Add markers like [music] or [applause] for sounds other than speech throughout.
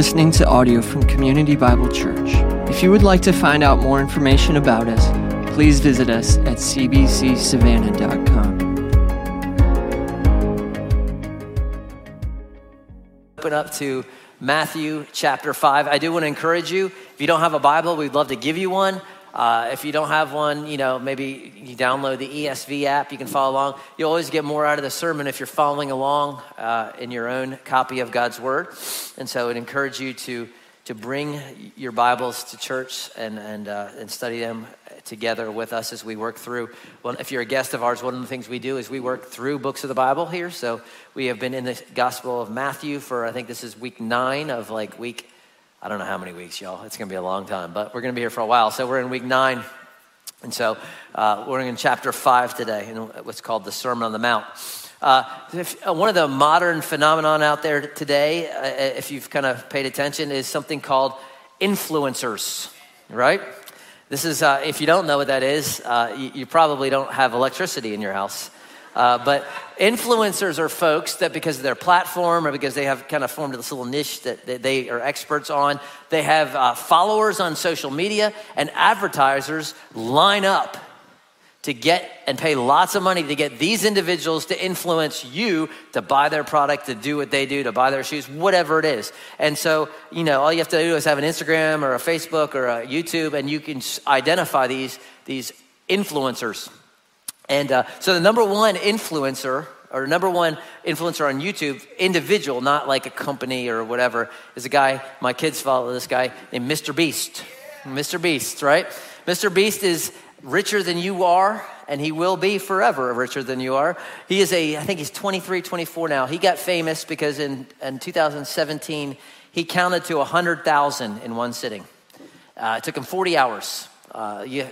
listening to audio from Community Bible Church. If you would like to find out more information about us, please visit us at cbcsavannah.com. Open up to Matthew chapter 5. I do want to encourage you, if you don't have a Bible, we'd love to give you one. Uh, if you don't have one, you know, maybe you download the ESV app, you can follow along. You always get more out of the sermon if you're following along uh, in your own copy of God's Word. And so I'd encourage you to, to bring your Bibles to church and, and, uh, and study them together with us as we work through. Well, if you're a guest of ours, one of the things we do is we work through books of the Bible here. So we have been in the Gospel of Matthew for, I think this is week nine of like week I don't know how many weeks, y'all. It's going to be a long time, but we're going to be here for a while. So we're in week nine. And so uh, we're in chapter five today, in what's called the Sermon on the Mount. Uh, if, uh, one of the modern phenomenon out there today, uh, if you've kind of paid attention, is something called influencers, right? This is, uh, if you don't know what that is, uh, you, you probably don't have electricity in your house. Uh, but influencers are folks that, because of their platform or because they have kind of formed this little niche that, they are experts on, they have uh, followers on social media, and advertisers line up to get and pay lots of money to get these individuals to influence you to buy their product, to do what they do, to buy their shoes, whatever it is. And so, you know, all you have to do is have an Instagram or a Facebook or a YouTube, and you can identify these, these influencers. And uh, so the number one influencer, or number one influencer on YouTube, individual, not like a company or whatever, is a guy, my kids follow this guy named Mr. Beast. Mr. Beast, right? Mr. Beast is richer than you are, and he will be forever richer than you are. He is a, I think he's 23, 24 now. He got famous because in, in 2017, he counted to 100,000 in one sitting. Uh, it took him 40 hours. Uh, you,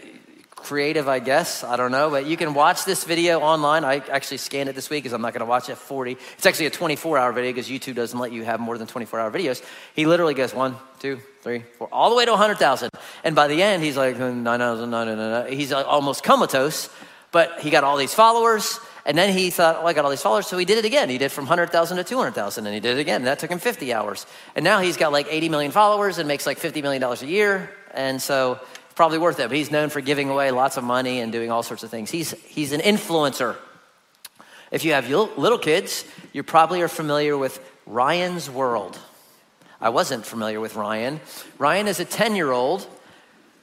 creative, I guess. I don't know. But you can watch this video online. I actually scanned it this week because I'm not going to watch it 40. It's actually a 24 hour video because YouTube doesn't let you have more than 24 hour videos. He literally goes one, two, three, four, all the way to 100,000. And by the end, he's like, hmm, 9,000, He's almost comatose, but he got all these followers. And then he thought, oh, I got all these followers. So he did it again. He did from 100,000 to 200,000 and he did it again. That took him 50 hours. And now he's got like 80 million followers and makes like $50 million a year. And so probably worth it, but he's known for giving away lots of money and doing all sorts of things. He's, he's an influencer. If you have little kids, you probably are familiar with Ryan's World. I wasn't familiar with Ryan. Ryan is a 10 year old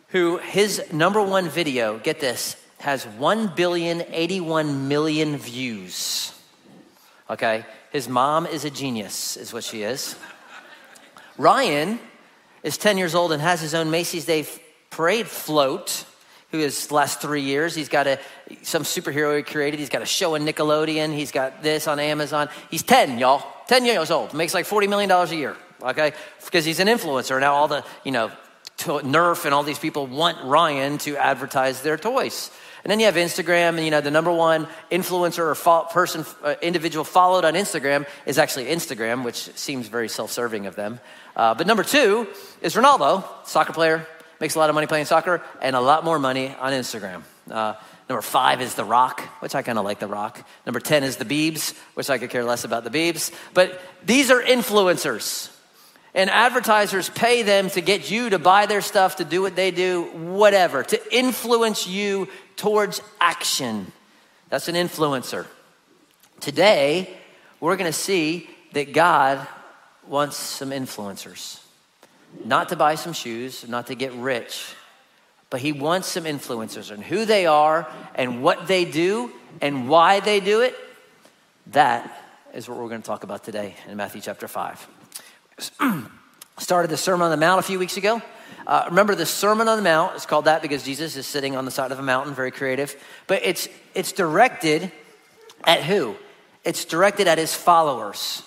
who his number one video, get this, has 1 billion 81 million views. Okay? His mom is a genius, is what she is. Ryan is 10 years old and has his own Macy's Day parade float who is last three years. He's got a some superhero he created. He's got a show in nickelodeon. He's got this on amazon. He's 10 y'all. 10 years old. Makes like 40 million dollars a year okay? Because he's an influencer. Now all the you know nerf and all these people want ryan to advertise their toys. And then you have instagram and you know the number one influencer or fo- person uh, individual followed on instagram is actually instagram which seems very self-serving of them. Uh, but number two is ronaldo soccer player makes a lot of money playing soccer, and a lot more money on Instagram. Uh, number five is The Rock, which I kind of like The Rock. Number 10 is The Beebs, which I could care less about The Beebs. But these are influencers. And advertisers pay them to get you to buy their stuff, to do what they do, whatever, to influence you towards action. That's an influencer. Today, we're going to see that God wants some influencers not to buy some shoes, not to get rich, but he wants some influencers and who they are and what they do and why they do it. That is what we're going to talk about today in Matthew chapter 5. [clears throat] Started the Sermon on the Mount a few weeks ago. Uh, remember, the Sermon on the Mount is called that because Jesus is sitting on the side of a mountain, very creative. But it's, it's directed at who? It's directed at his followers.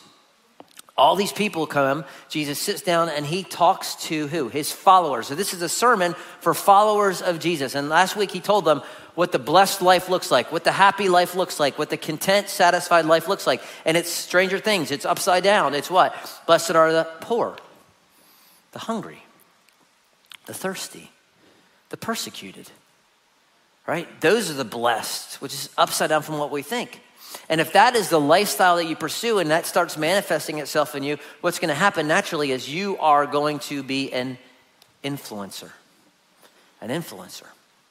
All these people come, Jesus sits down and he talks to who? His followers. So this is a sermon for followers of Jesus. And last week he told them what the blessed life looks like, what the happy life looks like, what the content, satisfied life looks like. And it's stranger things. It's upside down. It's what? Blessed are the poor, the hungry, the thirsty, the persecuted. Right? Those are the blessed, which is upside down from what we think. And if that is the lifestyle that you pursue and that starts manifesting itself in you, what's going to happen naturally is you are going to be an influencer. An influencer,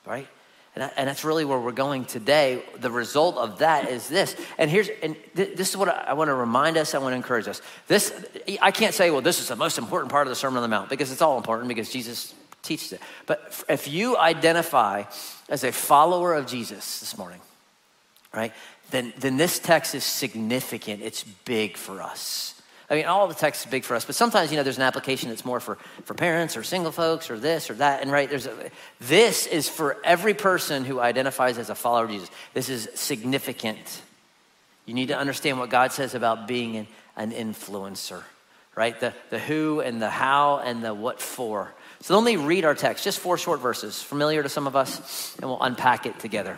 right? And, and that's really where we're going today. The result of that is this. And here's, and th- this is what I, I want to remind us, I want to encourage us. This, I can't say, well, this is the most important part of the Sermon on the Mount because it's all important because Jesus teaches it. But if you identify as a follower of Jesus this morning, right, then, then this text is significant. It's big for us. I mean, all the text is big for us, but sometimes, you know, there's an application that's more for, for parents or single folks or this or that. And right, there's a, this is for every person who identifies as a follower of Jesus. This is significant. You need to understand what God says about being an, an influencer, right? The, the who and the how and the what for. So let me read our text, just four short verses, familiar to some of us, and we'll unpack it together.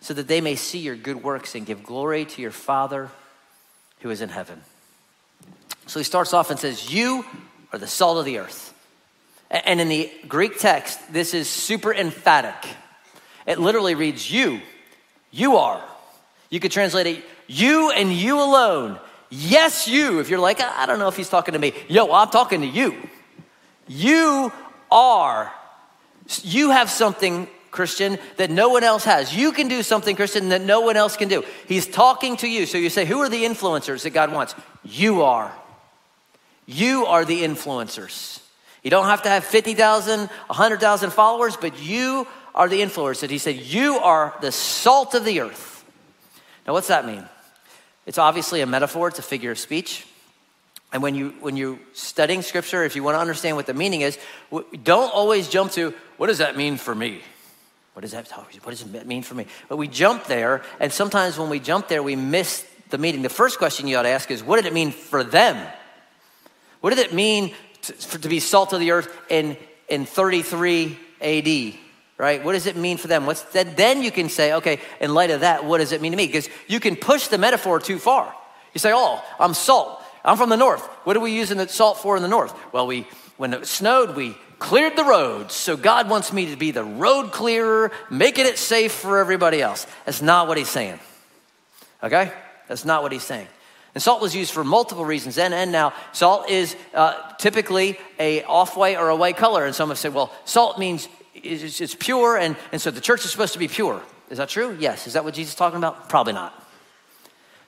so that they may see your good works and give glory to your Father who is in heaven. So he starts off and says, You are the salt of the earth. And in the Greek text, this is super emphatic. It literally reads, You, you are. You could translate it, You and you alone. Yes, you. If you're like, I don't know if he's talking to me. Yo, I'm talking to you. You are. You have something, Christian, that no one else has. You can do something, Christian, that no one else can do. He's talking to you. So you say, Who are the influencers that God wants? You are. You are the influencers. You don't have to have 50,000, 100,000 followers, but you are the influencers. And He said, You are the salt of the earth. Now, what's that mean? It's obviously a metaphor, it's a figure of speech. And when, you, when you're studying scripture, if you want to understand what the meaning is, don't always jump to, what does that mean for me? What does that, what does it mean for me? But we jump there, and sometimes when we jump there, we miss the meeting. The first question you ought to ask is, what did it mean for them? What did it mean to, for, to be salt of the earth in, in 33 AD? Right? What does it mean for them? What's that? Then you can say, okay, in light of that, what does it mean to me? Because you can push the metaphor too far. You say, oh, I'm salt. I'm from the north. What are we using the salt for in the north? Well, we when it snowed, we cleared the roads. So God wants me to be the road clearer, making it safe for everybody else. That's not what he's saying. Okay? That's not what he's saying. And salt was used for multiple reasons then and now. Salt is uh, typically a off-white or a white color. And some have said, well, salt means it's, it's pure, and, and so the church is supposed to be pure. Is that true? Yes. Is that what Jesus is talking about? Probably not.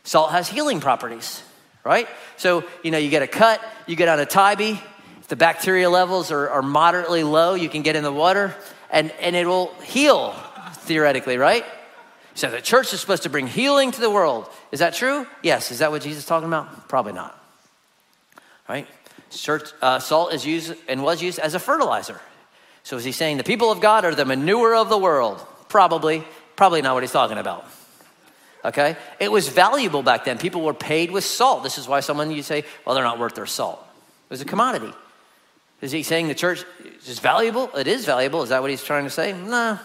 Salt has healing properties, right? So, you know, you get a cut, you get on a Tybee, the bacteria levels are, are moderately low, you can get in the water, and, and it will heal, theoretically, right? So the church is supposed to bring healing to the world. Is that true? Yes. Is that what Jesus is talking about? Probably not. Right? Church, uh, salt is used and was used as a fertilizer. So is he saying the people of God are the manure of the world? Probably. Probably not what he's talking about. Okay? It was valuable back then. People were paid with salt. This is why someone you say, well, they're not worth their salt. It was a commodity. Is he saying the church is valuable? It is valuable. Is that what he's trying to say? No,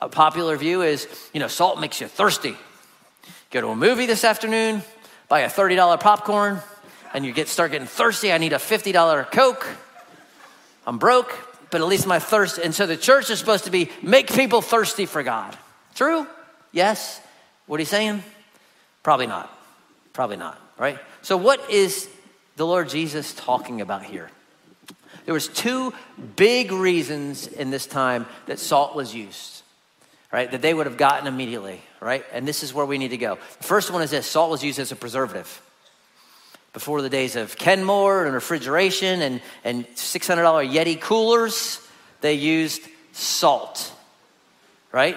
a popular view is, you know, salt makes you thirsty. Go to a movie this afternoon, buy a $30 popcorn, and you get start getting thirsty. I need a $50 Coke. I'm broke, but at least my thirst. And so the church is supposed to be make people thirsty for God. True? Yes. What are you saying? Probably not. Probably not, right? So what is the Lord Jesus talking about here? There was two big reasons in this time that salt was used right, that they would have gotten immediately, right? And this is where we need to go. The first one is this salt was used as a preservative. Before the days of Kenmore and refrigeration and, and $600 Yeti coolers, they used salt, right?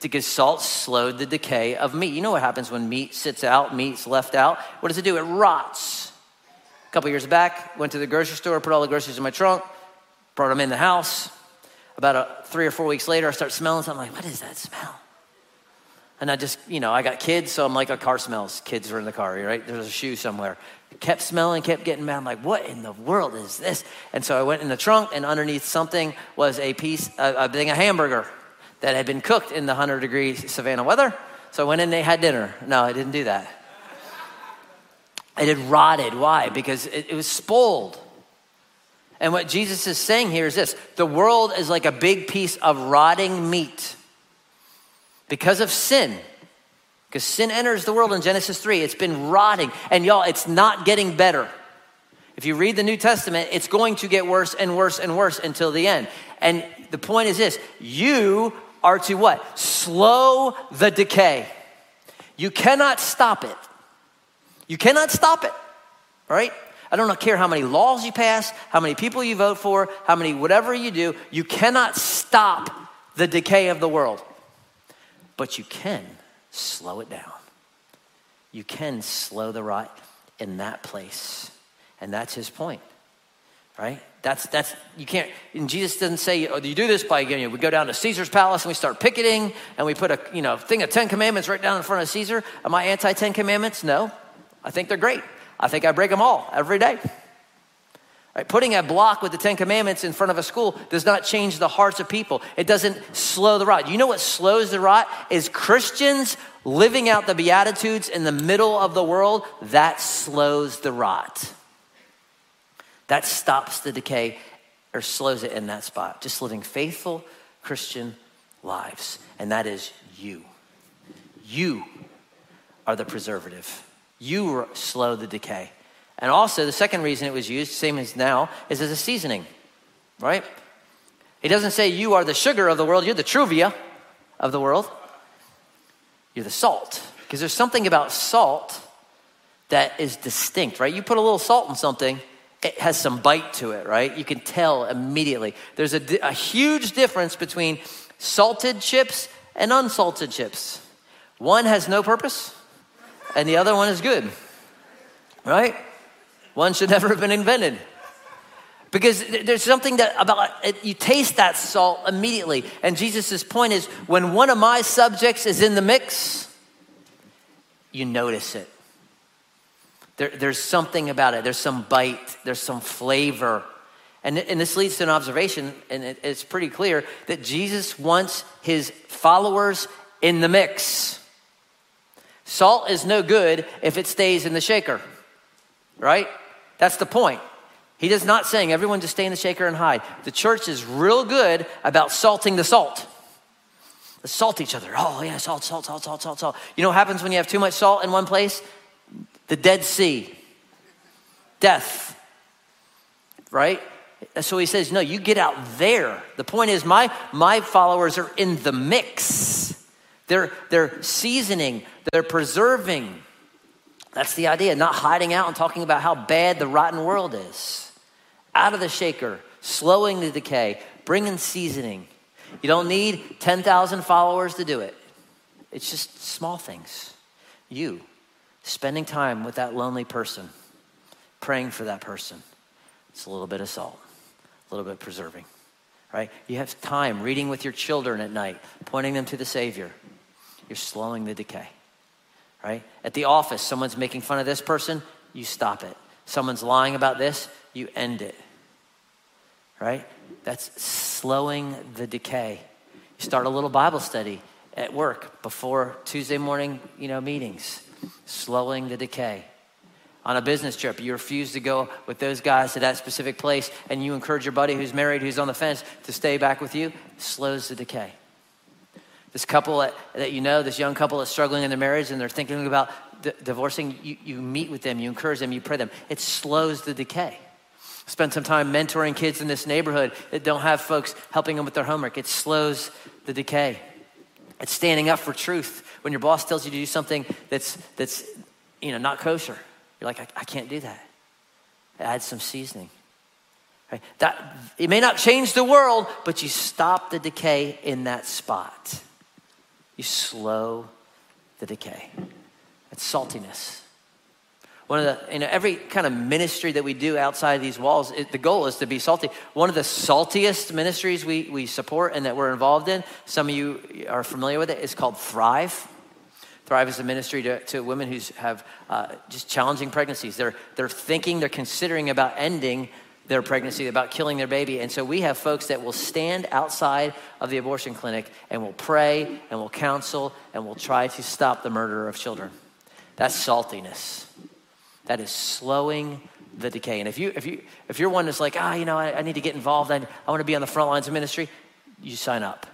Because salt slowed the decay of meat. You know what happens when meat sits out, meat's left out? What does it do? It rots. A couple years back, went to the grocery store, put all the groceries in my trunk, brought them in the house, about a, three or four weeks later, I start smelling something. I'm like, what is that smell? And I just, you know, I got kids, so I'm like, a car smells. Kids are in the car, right? There's a shoe somewhere. Kept smelling, kept getting mad. I'm like, what in the world is this? And so I went in the trunk, and underneath something was a piece, a, a thing of hamburger that had been cooked in the 100 degree Savannah weather. So I went in, they had dinner. No, I didn't do that. It had rotted. Why? Because it, it was spoiled. And what Jesus is saying here is this the world is like a big piece of rotting meat because of sin. Because sin enters the world in Genesis 3, it's been rotting. And y'all, it's not getting better. If you read the New Testament, it's going to get worse and worse and worse until the end. And the point is this you are to what? Slow the decay. You cannot stop it. You cannot stop it, right? I don't care how many laws you pass, how many people you vote for, how many whatever you do, you cannot stop the decay of the world. But you can slow it down. You can slow the rot in that place. And that's his point, right? That's, that's, you can't, and Jesus doesn't say, oh, you do this by, you know, we go down to Caesar's palace and we start picketing and we put a, you know, thing of 10 commandments right down in front of Caesar. Am I anti 10 commandments? No. I think they're great. I think I break them all every day. Right, putting a block with the Ten Commandments in front of a school does not change the hearts of people. It doesn't slow the rot. You know what slows the rot? Is Christians living out the Beatitudes in the middle of the world. That slows the rot. That stops the decay or slows it in that spot. Just living faithful Christian lives. And that is you. You are the preservative. You slow the decay. And also, the second reason it was used, same as now, is as a seasoning, right? He doesn't say you are the sugar of the world, you're the truvia of the world. You're the salt. Because there's something about salt that is distinct, right? You put a little salt in something, it has some bite to it, right? You can tell immediately. There's a, a huge difference between salted chips and unsalted chips. One has no purpose, and the other one is good, right? One should never have been invented. Because there's something that about it, you taste that salt immediately. And Jesus' point is when one of my subjects is in the mix, you notice it. There, there's something about it. There's some bite, there's some flavor. And, and this leads to an observation, and it, it's pretty clear that Jesus wants his followers in the mix. Salt is no good if it stays in the shaker, right? That's the point. He is not saying everyone just stay in the shaker and hide. The church is real good about salting the salt. Let's salt each other. Oh, yeah, salt, salt, salt, salt, salt, salt. You know what happens when you have too much salt in one place? The Dead Sea, death, right? So he says, no, you get out there. The point is, my, my followers are in the mix. They're, they're seasoning, they're preserving. That's the idea, not hiding out and talking about how bad the rotten world is. Out of the shaker, slowing the decay, bringing seasoning. You don't need 10,000 followers to do it. It's just small things. You spending time with that lonely person, praying for that person. It's a little bit of salt, a little bit preserving, right? You have time reading with your children at night, pointing them to the Savior. You're slowing the decay right? At the office, someone's making fun of this person, you stop it. Someone's lying about this, you end it, right? That's slowing the decay. You start a little Bible study at work before Tuesday morning, you know, meetings, slowing the decay. On a business trip, you refuse to go with those guys to that specific place, and you encourage your buddy who's married, who's on the fence, to stay back with you, slows the decay this couple that, that you know, this young couple that's struggling in their marriage and they're thinking about d- divorcing, you, you meet with them, you encourage them, you pray them. It slows the decay. Spend some time mentoring kids in this neighborhood that don't have folks helping them with their homework. It slows the decay. It's standing up for truth. When your boss tells you to do something that's, that's you know, not kosher, you're like, I, I can't do that. Add some seasoning. Right? That, it may not change the world, but you stop the decay in that spot. You slow the decay. It's saltiness. One of the, you know, every kind of ministry that we do outside these walls, it, the goal is to be salty. One of the saltiest ministries we, we support and that we're involved in, some of you are familiar with it, is called Thrive. Thrive is a ministry to, to women who have uh, just challenging pregnancies. They're, they're thinking, they're considering about ending their pregnancy, about killing their baby. And so we have folks that will stand outside of the abortion clinic and will pray and will counsel and will try to stop the murder of children. That's saltiness. That is slowing the decay. And if you if you if you're one that's like, ah, you know, I, I need to get involved, I, I want to be on the front lines of ministry, you sign up.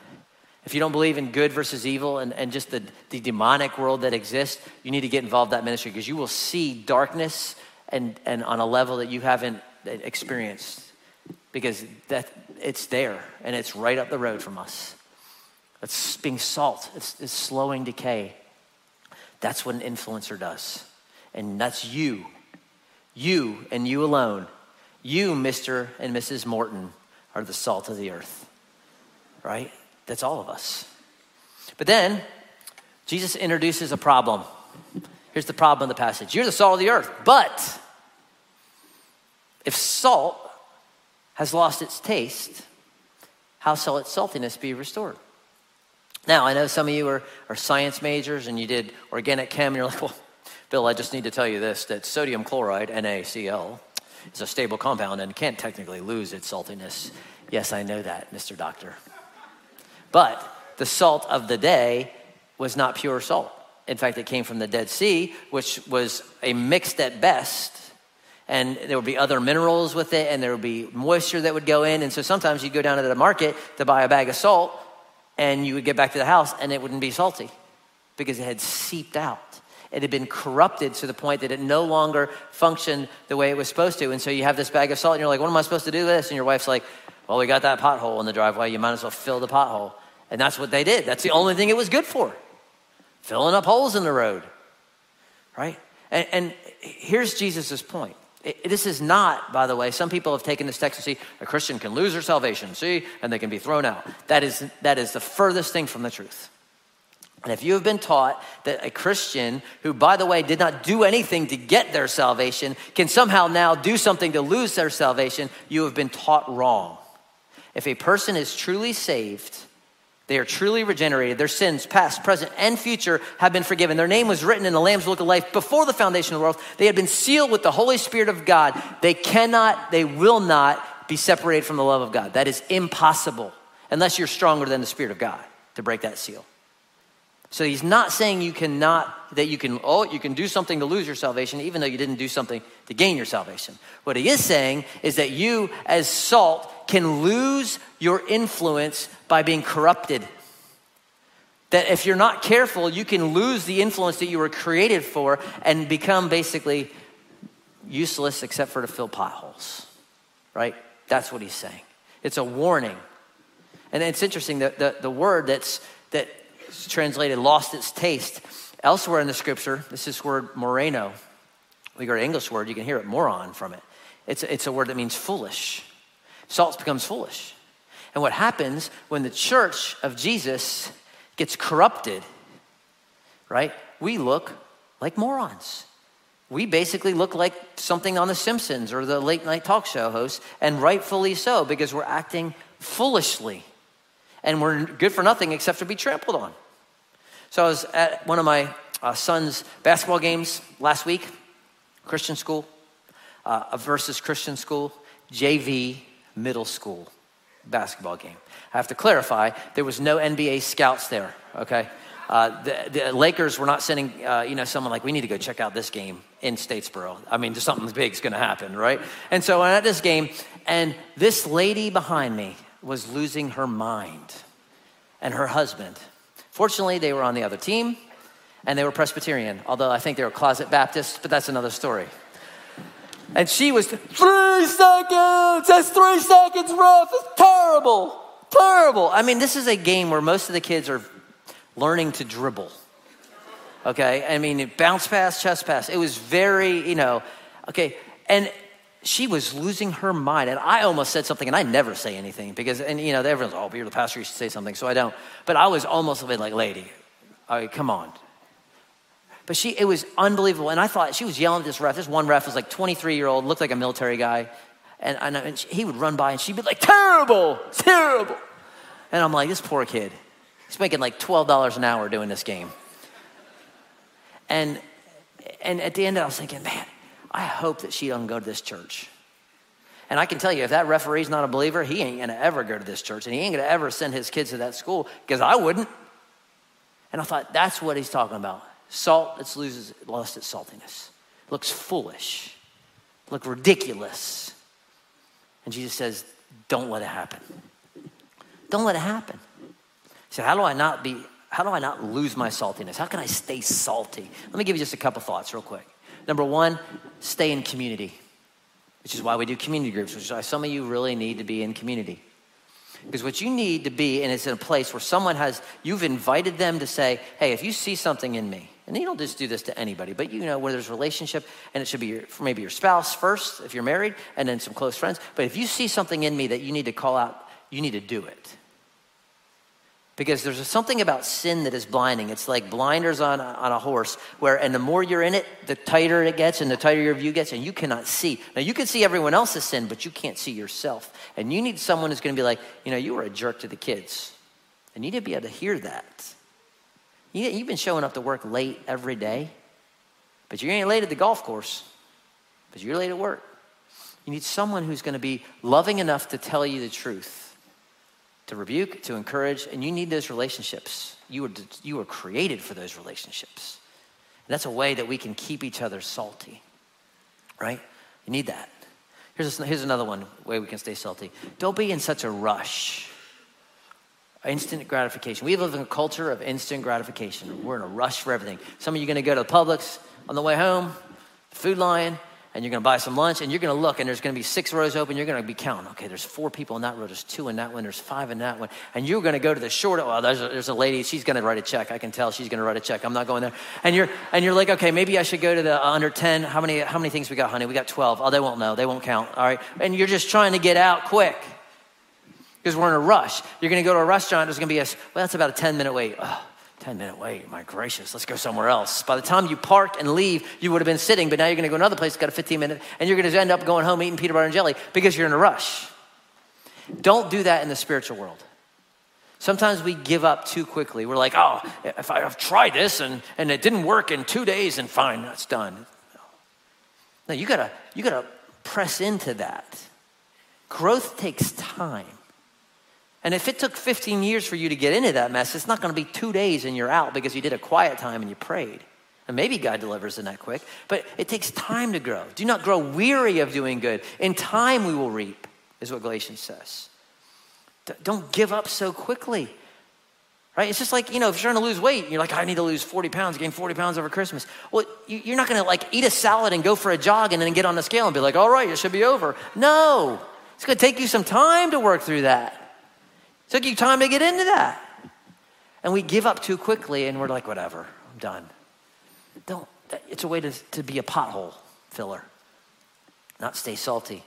If you don't believe in good versus evil and, and just the, the demonic world that exists, you need to get involved in that ministry because you will see darkness and, and on a level that you haven't experienced because that it's there and it's right up the road from us. It's being salt, it's, it's slowing decay. That's what an influencer does. And that's you. You and you alone. You, Mr. and Mrs. Morton, are the salt of the earth. Right? That's all of us. But then, Jesus introduces a problem. Here's the problem in the passage You're the salt of the earth, but if salt has lost its taste, how shall its saltiness be restored? Now, I know some of you are, are science majors and you did organic chem, and you're like, [laughs] well, Bill, I just need to tell you this that sodium chloride, NaCl, is a stable compound and can't technically lose its saltiness. Yes, I know that, Mr. Doctor. But the salt of the day was not pure salt. In fact, it came from the Dead Sea, which was a mixed at best. And there would be other minerals with it, and there would be moisture that would go in. And so sometimes you'd go down to the market to buy a bag of salt, and you would get back to the house, and it wouldn't be salty because it had seeped out. It had been corrupted to the point that it no longer functioned the way it was supposed to. And so you have this bag of salt, and you're like, what am I supposed to do with this? And your wife's like, well, we got that pothole in the driveway. You might as well fill the pothole. And that's what they did. That's the only thing it was good for filling up holes in the road. Right? And, and here's Jesus' point. This is not, by the way, some people have taken this text and see a Christian can lose their salvation, see, and they can be thrown out. That is, that is the furthest thing from the truth. And if you have been taught that a Christian who, by the way, did not do anything to get their salvation can somehow now do something to lose their salvation, you have been taught wrong. If a person is truly saved, they are truly regenerated. Their sins, past, present, and future, have been forgiven. Their name was written in the Lamb's Book of Life before the foundation of the world. They had been sealed with the Holy Spirit of God. They cannot, they will not be separated from the love of God. That is impossible unless you're stronger than the Spirit of God to break that seal. So he's not saying you cannot, that you can, oh, you can do something to lose your salvation, even though you didn't do something to gain your salvation. What he is saying is that you, as salt, can lose your influence by being corrupted. That if you're not careful, you can lose the influence that you were created for and become basically useless except for to fill potholes. Right? That's what he's saying. It's a warning. And it's interesting that the, the word that's that it's translated lost its taste. Elsewhere in the scripture, this is word moraino. We got an English word, you can hear it moron from it. It's, it's a word that means foolish. Salt becomes foolish. And what happens when the church of Jesus gets corrupted, right? We look like morons. We basically look like something on The Simpsons or the late night talk show host, and rightfully so, because we're acting foolishly and we're good for nothing except to be trampled on. So I was at one of my uh, son's basketball games last week, Christian school uh, versus Christian school, JV middle school basketball game. I have to clarify, there was no NBA scouts there, okay? Uh, the, the, Lakers were not sending, uh, you know, someone like, we need to go check out this game in Statesboro. I mean, just something big is going to happen, right? And so I'm at this game, and this lady behind me, was losing her mind, and her husband. Fortunately, they were on the other team, and they were Presbyterian, although I think they were closet Baptists, but that's another story. And she was, three seconds, that's three seconds rough, it's terrible, terrible. I mean, this is a game where most of the kids are learning to dribble. Okay, I mean, bounce pass, chest pass. It was very, you know, okay. And she was losing her mind. And I almost said something, and I never say anything because, and you know, everyone's, oh, but you're the pastor, you should say something. So I don't. But I was almost a bit like, lady, come on. But she, it was unbelievable. And I thought she was yelling at this ref. This one ref was like 23 year old, looked like a military guy. And, and, and he would run by and she'd be like, terrible, terrible. And I'm like, this poor kid. He's making like $12 an hour doing this game. And, and at the end, I was thinking, man, I hope that she doesn't go to this church. And I can tell you, if that referee's not a believer, he ain't gonna ever go to this church and he ain't gonna ever send his kids to that school because I wouldn't. And I thought, that's what he's talking about. Salt, it loses, lost its saltiness. looks foolish, look ridiculous. And Jesus says, don't let it happen. Don't let it happen. He said, how do I not be, how do I not lose my saltiness? How can I stay salty? Let me give you just a couple thoughts real quick. Number one, stay in community which is why we do community groups, which is why some of you really need to be in community. Because what you need to be, and it's in a place where someone has, you've invited them to say, hey, if you see something in me, and you don't just do this to anybody, but you know where there's relationship, and it should be your, maybe your spouse first if you're married, and then some close friends. But if you see something in me that you need to call out, you need to do it because there's something about sin that is blinding. It's like blinders on a, on a horse, where, and the more you're in it, the tighter it gets, and the tighter your view gets, and you cannot see. Now, you can see everyone else's sin, but you can't see yourself. And you need someone who's going to be like, you know, you were a jerk to the kids. And you need to be able to hear that. You, you've been showing up to work late every day, but you ain't late at the golf course, but you're late at work. You need someone who's going to be loving enough to tell you the truth to rebuke, to encourage, and you need those relationships. You were, you were created for those relationships. And that's a way that we can keep each other salty, right? You need that. Here's, a, here's another one way we can stay salty. Don't be in such a rush. Instant gratification. We live in a culture of instant gratification. We're in a rush for everything. Some of you are going to go to the Publix on the way home, Food Lion, and you're going to buy some lunch and you're going to look and there's going to be six rows open you're going to be counting. Okay there's four people in that row there's two in that one there's five in that one. And you're going to go to the short well there's a, there's a lady she's going to write a check i can tell she's going to write a check i'm not going there. And you're and you're like okay maybe i should go to the uh, under 10 how many how many things we got honey? We got 12 oh they won't know they won't count all right? And you're just trying to get out quick because we're in a rush. You're going to go to a restaurant there's going to be a well that's about a 10 minute wait. Oh, 10 minute wait, my gracious, let's go somewhere else. By the time you park and leave, you would have been sitting, but now you're gonna go another place, got a 15 minute, and you're gonna end up going home eating peanut butter and jelly because you're in a rush. Don't do that in the spiritual world. Sometimes we give up too quickly. We're like, oh, if I, have tried this and, and it didn't work in two days, and fine, that's done. No, you gotta, you gotta press into that. Growth takes time. And if it took 15 years for you to get into that mess, it's not going to be two days and you're out because you did a quiet time and you prayed. And maybe God delivers in that quick, but it takes time to grow. Do not grow weary of doing good. In time we will reap, is what Galatians says. Don't give up so quickly. Right? It's just like, you know, if you're trying to lose weight, you're like, I need to lose 40 pounds, gain 40 pounds over Christmas. Well, you're not going to like eat a salad and go for a jog and then get on the scale and be like, all right, it should be over. No, it's going to take you some time to work through that. Took you time to get into that. And we give up too quickly and we're like, whatever, I'm done. Don't, it's a way to, to be a pothole filler, not stay salty.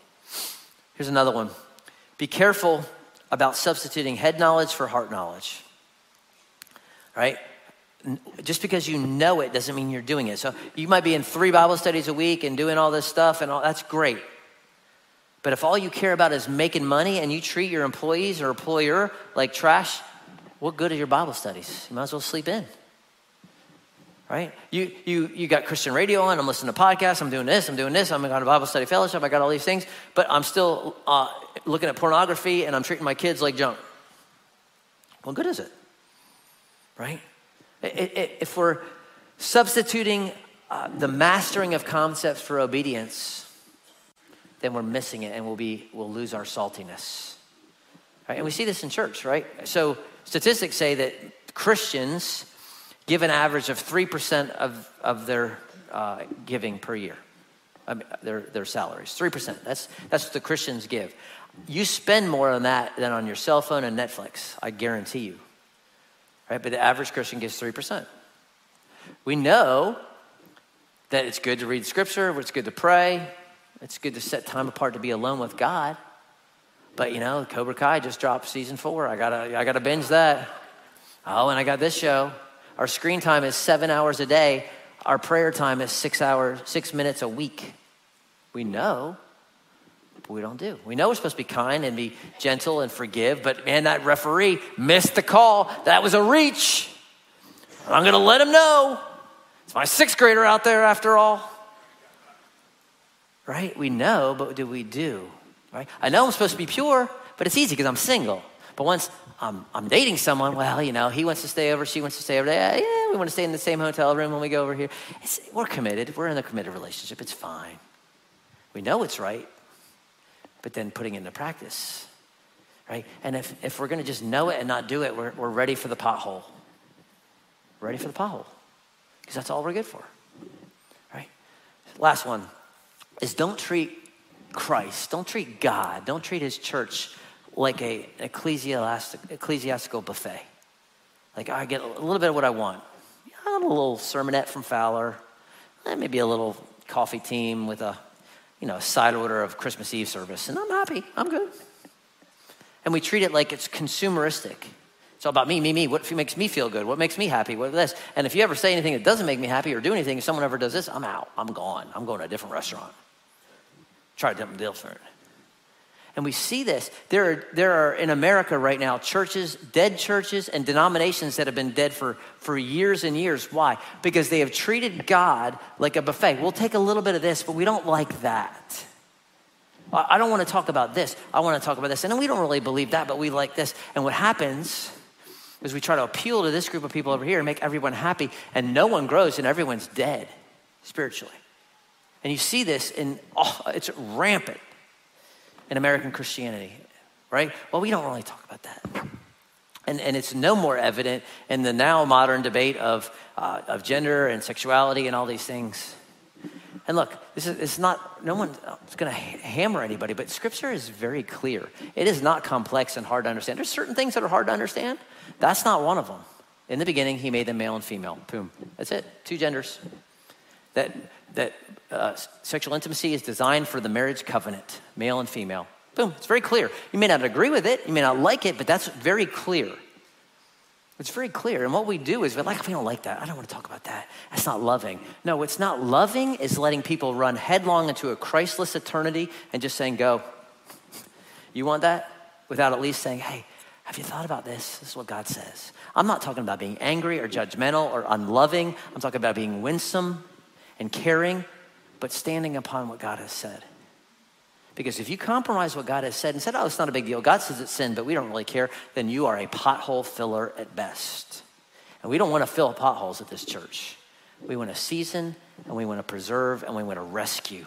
Here's another one be careful about substituting head knowledge for heart knowledge. Right? Just because you know it doesn't mean you're doing it. So you might be in three Bible studies a week and doing all this stuff, and all, that's great. But if all you care about is making money and you treat your employees or employer like trash, what good are your Bible studies? You might as well sleep in. Right? You, you, you got Christian radio on, I'm listening to podcasts, I'm doing this, I'm doing this, I'm going to Bible study fellowship, I got all these things, but I'm still uh, looking at pornography and I'm treating my kids like junk. What good is it? Right? If we're substituting uh, the mastering of concepts for obedience, then we're missing it and we'll, be, we'll lose our saltiness. Right? And we see this in church, right? So statistics say that Christians give an average of 3% of, of their uh, giving per year, I mean, their, their salaries. 3%. That's, that's what the Christians give. You spend more on that than on your cell phone and Netflix, I guarantee you. Right? But the average Christian gives 3%. We know that it's good to read scripture, it's good to pray, it's good to set time apart to be alone with God. But you know, Cobra Kai just dropped season four. I gotta, I gotta binge that. Oh, and I got this show. Our screen time is seven hours a day. Our prayer time is six hours, six minutes a week. We know, but we don't do. We know we're supposed to be kind and be gentle and forgive, but man, that referee missed the call. That was a reach. I'm gonna let him know. It's my sixth grader out there after all. Right? We know, but what do we do? Right? I know I'm supposed to be pure, but it's easy because I'm single. But once I'm, I'm dating someone, well, you know, he wants to stay over, she wants to stay over there. Yeah, we want to stay in the same hotel room when we go over here. It's, we're committed. We're in a committed relationship. It's fine. We know it's right, but then putting it into practice, right? And if, if we're going to just know it and not do it, we're, we're ready for the pothole. Ready for the pothole. Because that's all we're good for, right? Last one is don't treat Christ, don't treat God, don't treat his church like a ecclesiastical buffet. Like I get a little bit of what I want. a little sermonette from Fowler, eh, maybe a little coffee team with a you know side order of Christmas Eve service, and I'm happy. I'm good. And we treat it like it's consumeristic. It's all about me, me, me. What makes me feel good? What makes me happy? What this? And if you ever say anything that doesn't make me happy or do anything, if someone ever does this, I'm out. I'm gone. I'm going to a different restaurant. Try something different. And we see this. There are, there are in America right now churches, dead churches, and denominations that have been dead for, for years and years. Why? Because they have treated God like a buffet. We'll take a little bit of this, but we don't like that. I don't want to talk about this. I want to talk about this. And we don't really believe that, but we like this. And what happens is we try to appeal to this group of people over here and make everyone happy, and no one grows and everyone's dead spiritually. And you see this in, oh, it's rampant in American Christianity, right? Well, we don't really talk about that. And, and it's no more evident in the now modern debate of, uh, of gender and sexuality and all these things. And look, this is it's not, no one's going to hammer anybody, but scripture is very clear. It is not complex and hard to understand. There's certain things that are hard to understand. That's not one of them. In the beginning, he made them male and female. Boom. That's it. Two genders. That, that uh, sexual intimacy is designed for the marriage covenant, male and female. Boom, it's very clear. You may not agree with it, you may not like it, but that's very clear. It's very clear. And what we do is we're like, we don't like that. I don't want to talk about that. That's not loving. No, what's not loving is letting people run headlong into a Christless eternity and just saying, go. You want that? Without at least saying, hey, have you thought about this? This is what God says. I'm not talking about being angry or judgmental or unloving. I'm talking about being winsome and caring, but standing upon what God has said. Because if you compromise what God has said and said, oh, it's not a big deal, God says it's sin, but we don't really care, then you are a pothole filler at best. And we don't want to fill potholes at this church. We want to season and we want to preserve and we want to rescue.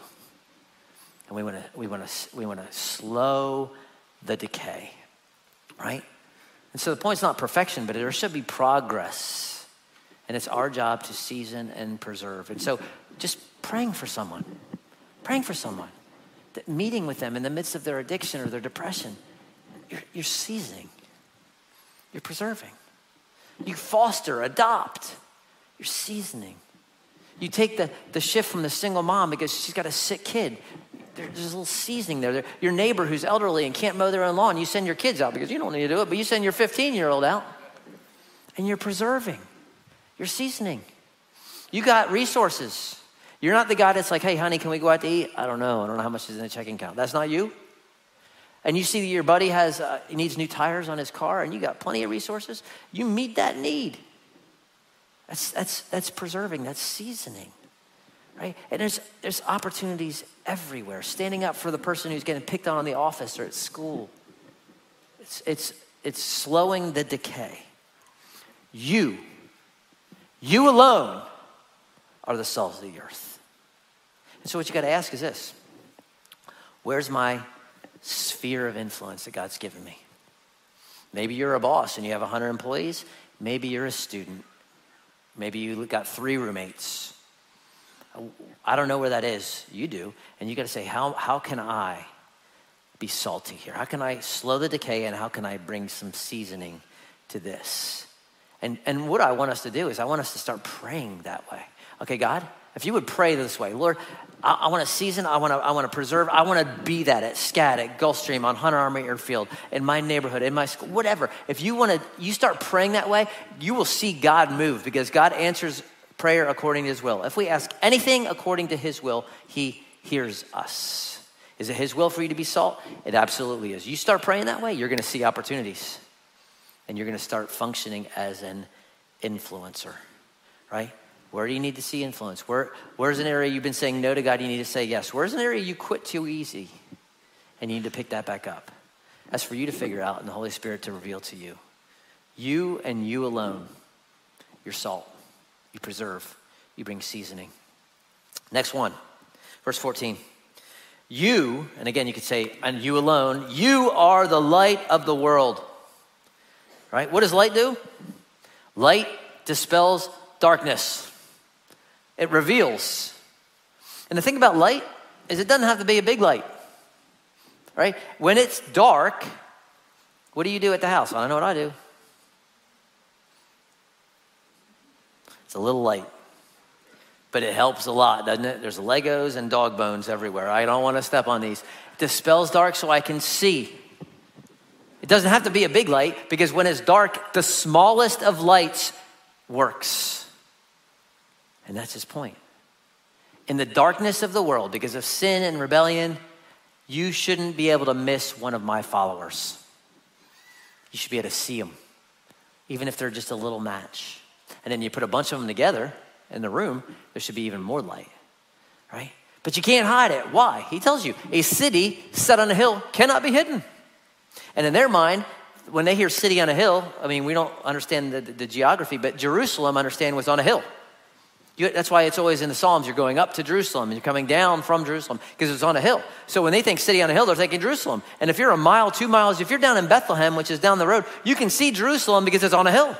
And we want to, we want to, we want to slow the decay, right? And so the point's not perfection, but there should be progress. And it's our job to season and preserve. And so just praying for someone, praying for someone, meeting with them in the midst of their addiction or their depression, you're, you're seasoning, you're preserving. You foster, adopt, you're seasoning. You take the, the shift from the single mom because she's got a sick kid. There's a little seasoning there. Your neighbor who's elderly and can't mow their own lawn, you send your kids out because you don't need to do it, but you send your 15 year old out and you're preserving, you're seasoning. You got resources. You're not the guy that's like, hey, honey, can we go out to eat? I don't know. I don't know how much is in the checking account. That's not you. And you see that your buddy has uh, he needs new tires on his car, and you got plenty of resources. You meet that need. That's that's that's preserving. That's seasoning, right? And there's there's opportunities everywhere. Standing up for the person who's getting picked on in the office or at school. It's it's it's slowing the decay. You, you alone are the salt of the earth. And so, what you got to ask is this Where's my sphere of influence that God's given me? Maybe you're a boss and you have 100 employees. Maybe you're a student. Maybe you got three roommates. I don't know where that is. You do. And you got to say, how, how can I be salty here? How can I slow the decay and how can I bring some seasoning to this? And, and what I want us to do is, I want us to start praying that way. Okay, God, if you would pray this way, Lord, I, I want to season, I want to, I want to preserve, I want to be that at SCAD, at Gulfstream, on Hunter Army Airfield, in my neighborhood, in my school, whatever. If you want to, you start praying that way, you will see God move because God answers prayer according to His will. If we ask anything according to His will, He hears us. Is it His will for you to be salt? It absolutely is. You start praying that way, you're going to see opportunities, and you're going to start functioning as an influencer, right? Where do you need to see influence? Where, where's an area you've been saying no to God, you need to say yes? Where's an area you quit too easy and you need to pick that back up? That's for you to figure out and the Holy Spirit to reveal to you. You and you alone, your salt, you preserve, you bring seasoning. Next one, verse 14. You, and again you could say, and you alone, you are the light of the world. Right? What does light do? Light dispels darkness, it reveals. And the thing about light is it doesn't have to be a big light. Right? When it's dark, what do you do at the house? I don't know what I do. It's a little light but it helps a lot, doesn't it? There's Legos and dog bones everywhere. I don't want to step on these. It dispels dark so I can see. It doesn't have to be a big light because when it's dark, the smallest of lights works. And that's his point. In the darkness of the world, because of sin and rebellion, you shouldn't be able to miss one of my followers. You should be able to see them, even if they're just a little match. And then you put a bunch of them together in the room, there should be even more light, right? But you can't hide it. Why? He tells you a city set on a hill cannot be hidden. And in their mind, when they hear city on a hill, I mean, we don't understand the, the, the geography, but Jerusalem, understand, was on a hill. You, that's why it's always in the Psalms, you're going up to Jerusalem and you're coming down from Jerusalem because it's on a hill. So when they think city on a hill, they're thinking Jerusalem. And if you're a mile, two miles, if you're down in Bethlehem, which is down the road, you can see Jerusalem because it's on a hill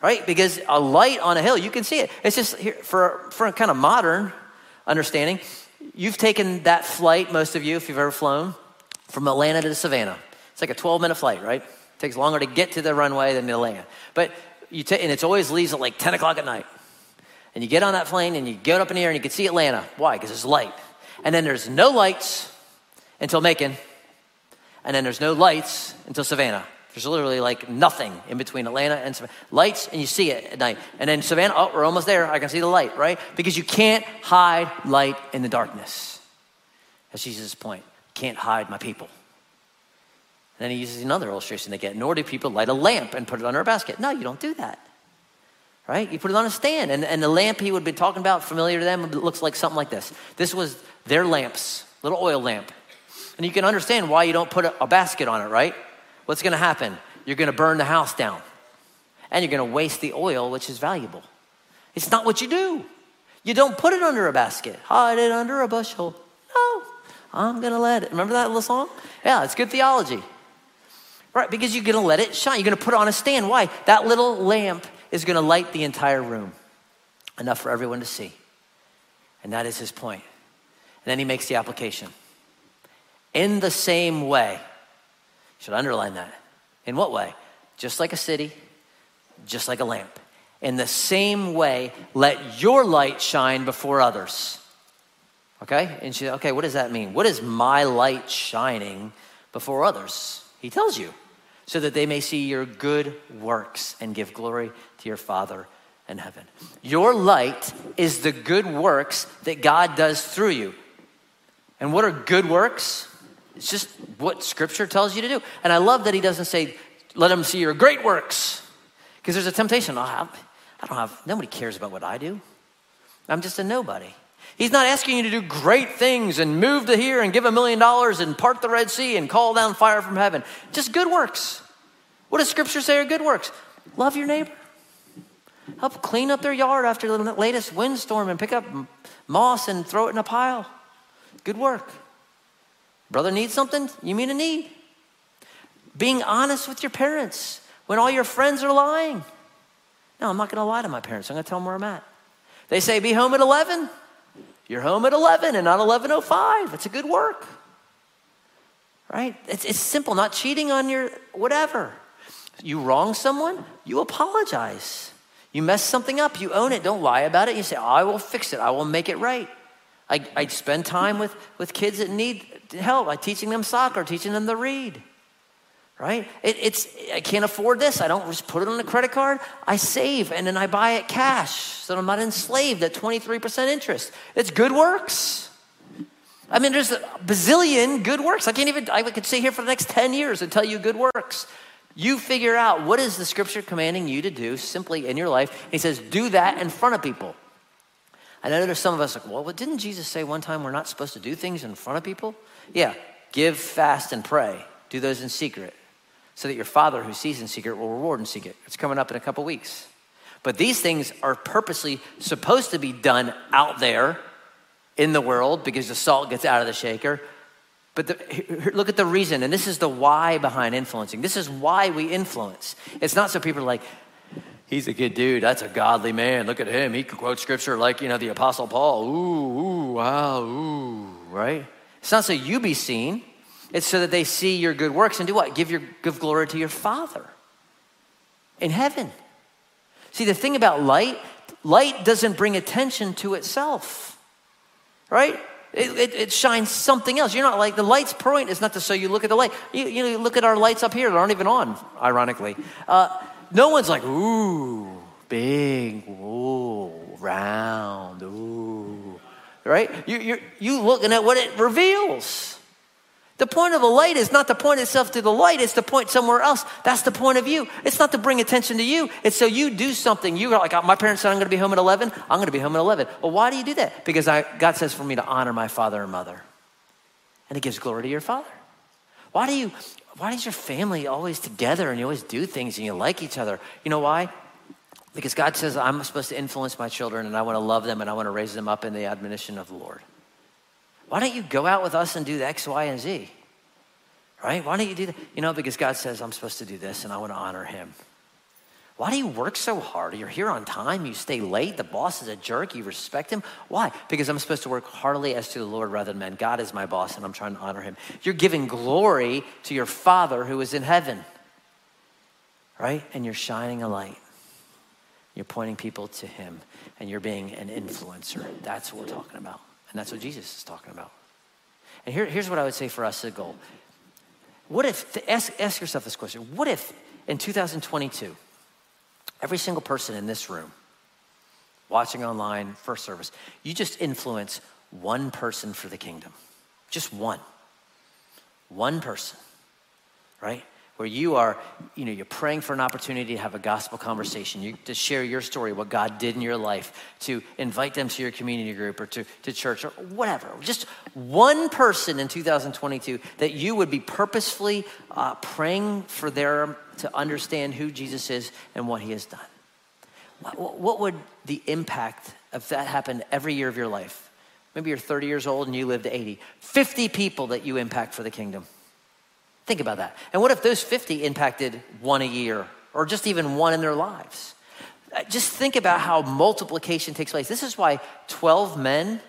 right? Because a light on a hill, you can see it. It's just here, for, for a kind of modern understanding, you've taken that flight, most of you, if you've ever flown, from Atlanta to Savannah. It's like a 12 minute flight, right? It takes longer to get to the runway than to land. But you take, and it always leaves at like 10 o'clock at night. And you get on that plane and you get up in the air and you can see Atlanta. Why? Because there's light. And then there's no lights until Macon. And then there's no lights until Savannah. There's literally like nothing in between Atlanta and Savannah. Lights, and you see it at night. And then Savannah, oh, we're almost there. I can see the light, right? Because you can't hide light in the darkness. That's Jesus' point. Can't hide my people. And then he uses another illustration they get. Nor do people light a lamp and put it under a basket. No, you don't do that. Right? You put it on a stand. And, and the lamp he would be talking about, familiar to them, looks like something like this. This was their lamps, little oil lamp. And you can understand why you don't put a, a basket on it, right? what's going to happen? You're going to burn the house down and you're going to waste the oil, which is valuable. It's not what you do. You don't put it under a basket, hide it under a bushel. No, I'm going to let it. Remember that little song? Yeah, it's good theology. Right, because you're going to let it shine. You're going to put it on a stand. Why? That little lamp is going to light the entire room, enough for everyone to see. And that is his point. And then he makes the application. In the same way, should underline that. In what way? Just like a city, just like a lamp. In the same way, let your light shine before others. Okay? And she, okay, what does that mean? What is my light shining before others? He tells you, so that they may see your good works and give glory to your Father in heaven. Your light is the good works that God does through you. And what are good works? It's just what Scripture tells you to do. And I love that he doesn't say, let them see your great works. Because there's a temptation. I don't have, nobody cares about what I do. I'm just a nobody. He's not asking you to do great things and move to here and give a million dollars and part the Red Sea and call down fire from heaven. Just good works. What does Scripture say are good works? Love your neighbor. Help clean up their yard after the latest windstorm and pick up moss and throw it in a pile. Good work. Brother needs something? You mean a need? Being honest with your parents when all your friends are lying. No, I'm not going to lie to my parents. I'm going to tell them where I'm at. They say, be home at 11. You're home at 11 and not 11.05. It's a good work. Right? It's, it's simple, not cheating on your whatever. You wrong someone, you apologize. You mess something up, you own it. Don't lie about it. You say, I will fix it. I will make it right. I, I spend time with, with kids that need help by teaching them soccer, teaching them to read. Right? It, it's I can't afford this. I don't just put it on a credit card. I save and then I buy it cash so I'm not enslaved at 23% interest. It's good works. I mean, there's a bazillion good works. I can't even, I could sit here for the next 10 years and tell you good works. You figure out what is the scripture commanding you to do simply in your life. And he says, do that in front of people. I know there's some of us like, well, didn't Jesus say one time we're not supposed to do things in front of people? Yeah, give, fast, and pray. Do those in secret so that your Father who sees in secret will reward in secret. It's coming up in a couple weeks. But these things are purposely supposed to be done out there in the world because the salt gets out of the shaker. But the, look at the reason, and this is the why behind influencing. This is why we influence. It's not so people are like, he's a good dude. That's a godly man. Look at him. He can quote scripture like, you know, the Apostle Paul. Ooh, ooh, wow, ooh, right? It's not so you be seen. It's so that they see your good works and do what? Give your give glory to your Father in heaven. See, the thing about light, light doesn't bring attention to itself, right? It, it, it, shines something else. You're not like the light's point is not to so you look at the light. You, you, look at our lights up here that aren't even on, ironically. Uh, no one's like, ooh, big, ooh, round, ooh, right? You, you're you looking at what it reveals. The point of the light is not to point itself to the light, it's to point somewhere else. That's the point of you. It's not to bring attention to you, it's so you do something. You're like, uh, my parents said I'm going to be home at 11, I'm going to be home at 11. Well, why do you do that? Because I, God says for me to honor my father and mother. And it gives glory to your father. Why do you, why is your family always together and you always do things and you like each other? You know why? Because God says I'm supposed to influence my children and I want to love them and I want to raise them up in the admonition of the Lord. Why don't you go out with us and do X, Y, and Z? Right? Why don't you do that? You know, because God says I'm supposed to do this and I want to honor him. Why do you work so hard? You're here on time, you stay late, the boss is a jerk, you respect him. Why? Because I'm supposed to work heartily as to the Lord rather than men. God is my boss and I'm trying to honor him. You're giving glory to your Father who is in heaven, right? And you're shining a light. You're pointing people to him and you're being an influencer. That's what we're talking about. And that's what Jesus is talking about. And here, here's what I would say for us the goal. What if, ask, ask yourself this question what if in 2022, every single person in this room, watching online, first service, you just influence one person for the kingdom? Just one. One person, right? Where you are, you know, you're praying for an opportunity to have a gospel conversation, you, to share your story, what God did in your life, to invite them to your community group or to, to church or whatever. Just one person in 2022 that you would be purposefully uh, praying for them to understand who Jesus is and what he has done. What, what would the impact if that happened every year of your life? Maybe you're 30 years old and you live to 80. 50 people that you impact for the kingdom. Think about that. And what if those 50 impacted one a year or just even one in their lives? Uh, just think about how multiplication takes place. This is why 12 men,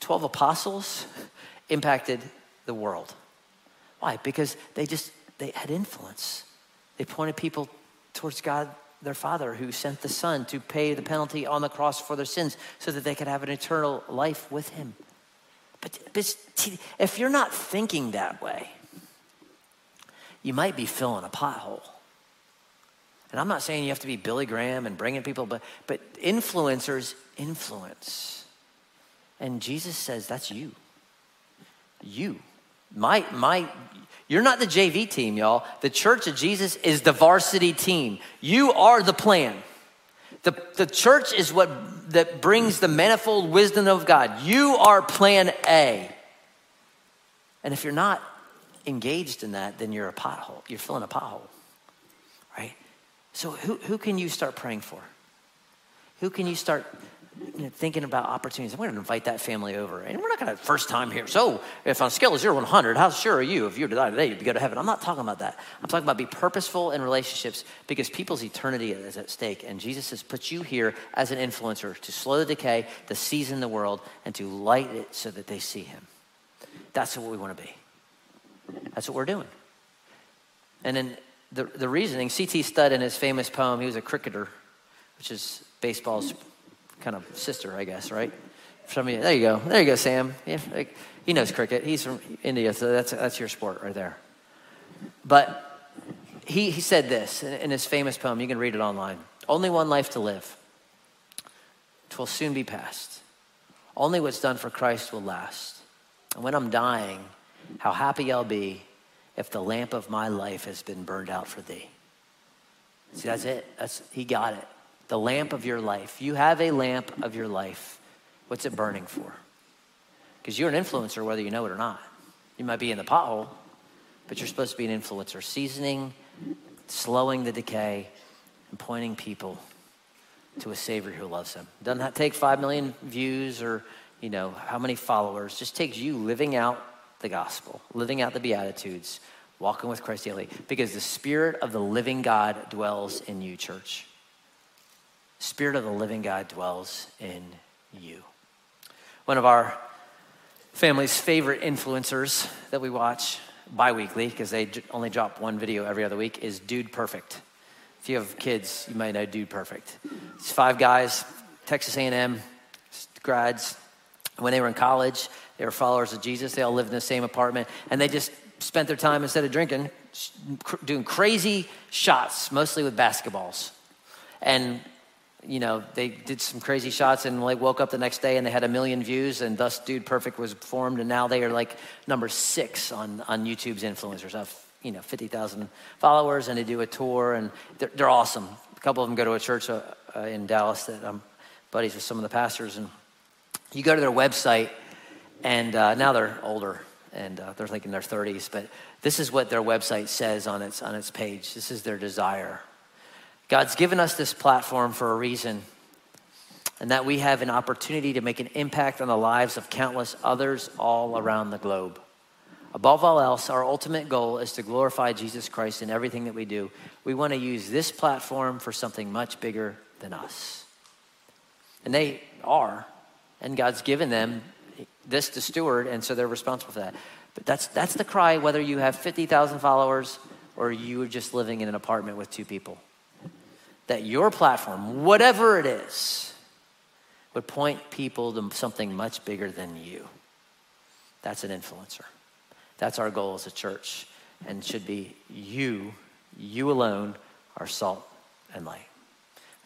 12 apostles [laughs] impacted the world. Why? Because they just they had influence. They pointed people towards God their Father who sent the Son to pay the penalty on the cross for their sins so that they could have an eternal life with Him. But, but if you're not thinking that way, you might be filling a pothole. And I'm not saying you have to be Billy Graham and bringing people, but, but influencers influence. And Jesus says, that's you. You. My, my, you're not the JV team, y'all. The church of Jesus is the varsity team. You are the plan. The, the church is what that brings the manifold wisdom of God. You are plan A. And if you're not, engaged in that, then you're a pothole. You're filling a pothole, right? So who, who can you start praying for? Who can you start you know, thinking about opportunities? I'm going to invite that family over. And we're not going to first time here. So if on a scale of 0 to 100, how sure are you if you die today, you'd go to heaven? I'm not talking about that. I'm talking about be purposeful in relationships because people's eternity is at stake. And Jesus has put you here as an influencer to slow the decay, to season the world, and to light it so that they see him. That's what we want to be. That's what we're doing. And then the, the reasoning, C.T. Studd in his famous poem, he was a cricketer, which is baseball's kind of sister, I guess, right? Some of you, there you go. There you go, Sam. Yeah, like, he knows cricket. He's from India, so that's, that's your sport right there. But he, he said this in, in his famous poem. You can read it online. Only one life to live. Twill soon be past. Only what's done for Christ will last. And when I'm dying, how happy I'll be if the lamp of my life has been burned out for thee. See, that's it. That's, he got it. The lamp of your life. You have a lamp of your life. What's it burning for? Because you're an influencer whether you know it or not. You might be in the pothole, but you're supposed to be an influencer, seasoning, slowing the decay, and pointing people to a Savior who loves them. Doesn't take five million views or you know how many followers. Just takes you living out the gospel, living out the Beatitudes, walking with Christ daily, because the Spirit of the living God dwells in you, church. Spirit of the living God dwells in you. One of our family's favorite influencers that we watch bi-weekly because they only drop one video every other week is dude perfect if you have kids you might know dude perfect it's five guys texas a&m grads when they were in college they were followers of jesus. They all lived in the same apartment. And they just spent their time instead of drinking doing crazy shots mostly with basketballs. And you know, they did some crazy shots and like woke up the next day and they had a million views. And thus Dude Perfect was formed. And now they are like number six on, on YouTube's influencers. Have, you know, 50,000 followers and they do a tour. And they're, they're awesome. A couple of them go to a church uh, uh, in Dallas that I'm buddies with some of the pastors. And you go to their website and uh, now they're older and uh, they're like in their 30s, but this is what their website says on its, on its page. This is their desire God's given us this platform for a reason, and that we have an opportunity to make an impact on the lives of countless others all around the globe. Above all else, our ultimate goal is to glorify Jesus Christ in everything that we do. We want to use this platform for something much bigger than us. And they are, and God's given them this to steward, and so they're responsible for that. But that's, that's the cry, whether you have 50,000 followers or you are just living in an apartment with two people that your platform, whatever it is, would point people to something much bigger than you. That's an influencer. That's our goal as a church, and should be you, you alone, are salt and light.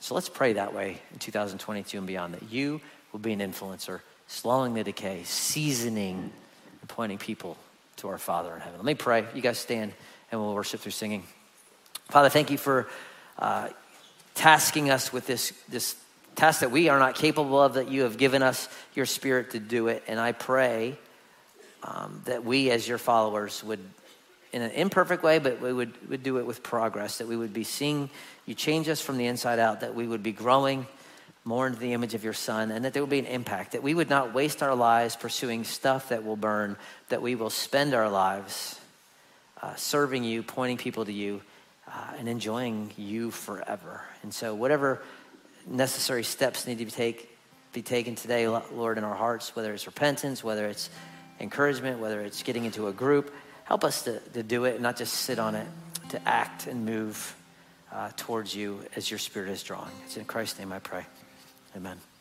So let's pray that way in 2022 and beyond that you will be an influencer, slowing the decay, seasoning, and pointing people to our Father in heaven. Let me pray. You guys stand and we'll worship through singing. Father, thank you for. Uh, tasking us with this, this task that we are not capable of, that you have given us your spirit to do it. And I pray um, that we, as your followers, would, in an imperfect way, but we would, would do it with progress, that we would be seeing you change us from the inside out, that we would be growing more into the image of your son, and that there will be an impact, that we would not waste our lives pursuing stuff that will burn, that we will spend our lives uh, serving you, pointing people to you uh, and enjoying you forever. And so, whatever necessary steps need to be, take, be taken today, Lord, in our hearts, whether it's repentance, whether it's encouragement, whether it's getting into a group, help us to, to do it and not just sit on it, to act and move uh, towards you as your spirit is drawing. It's in Christ's name I pray. Amen.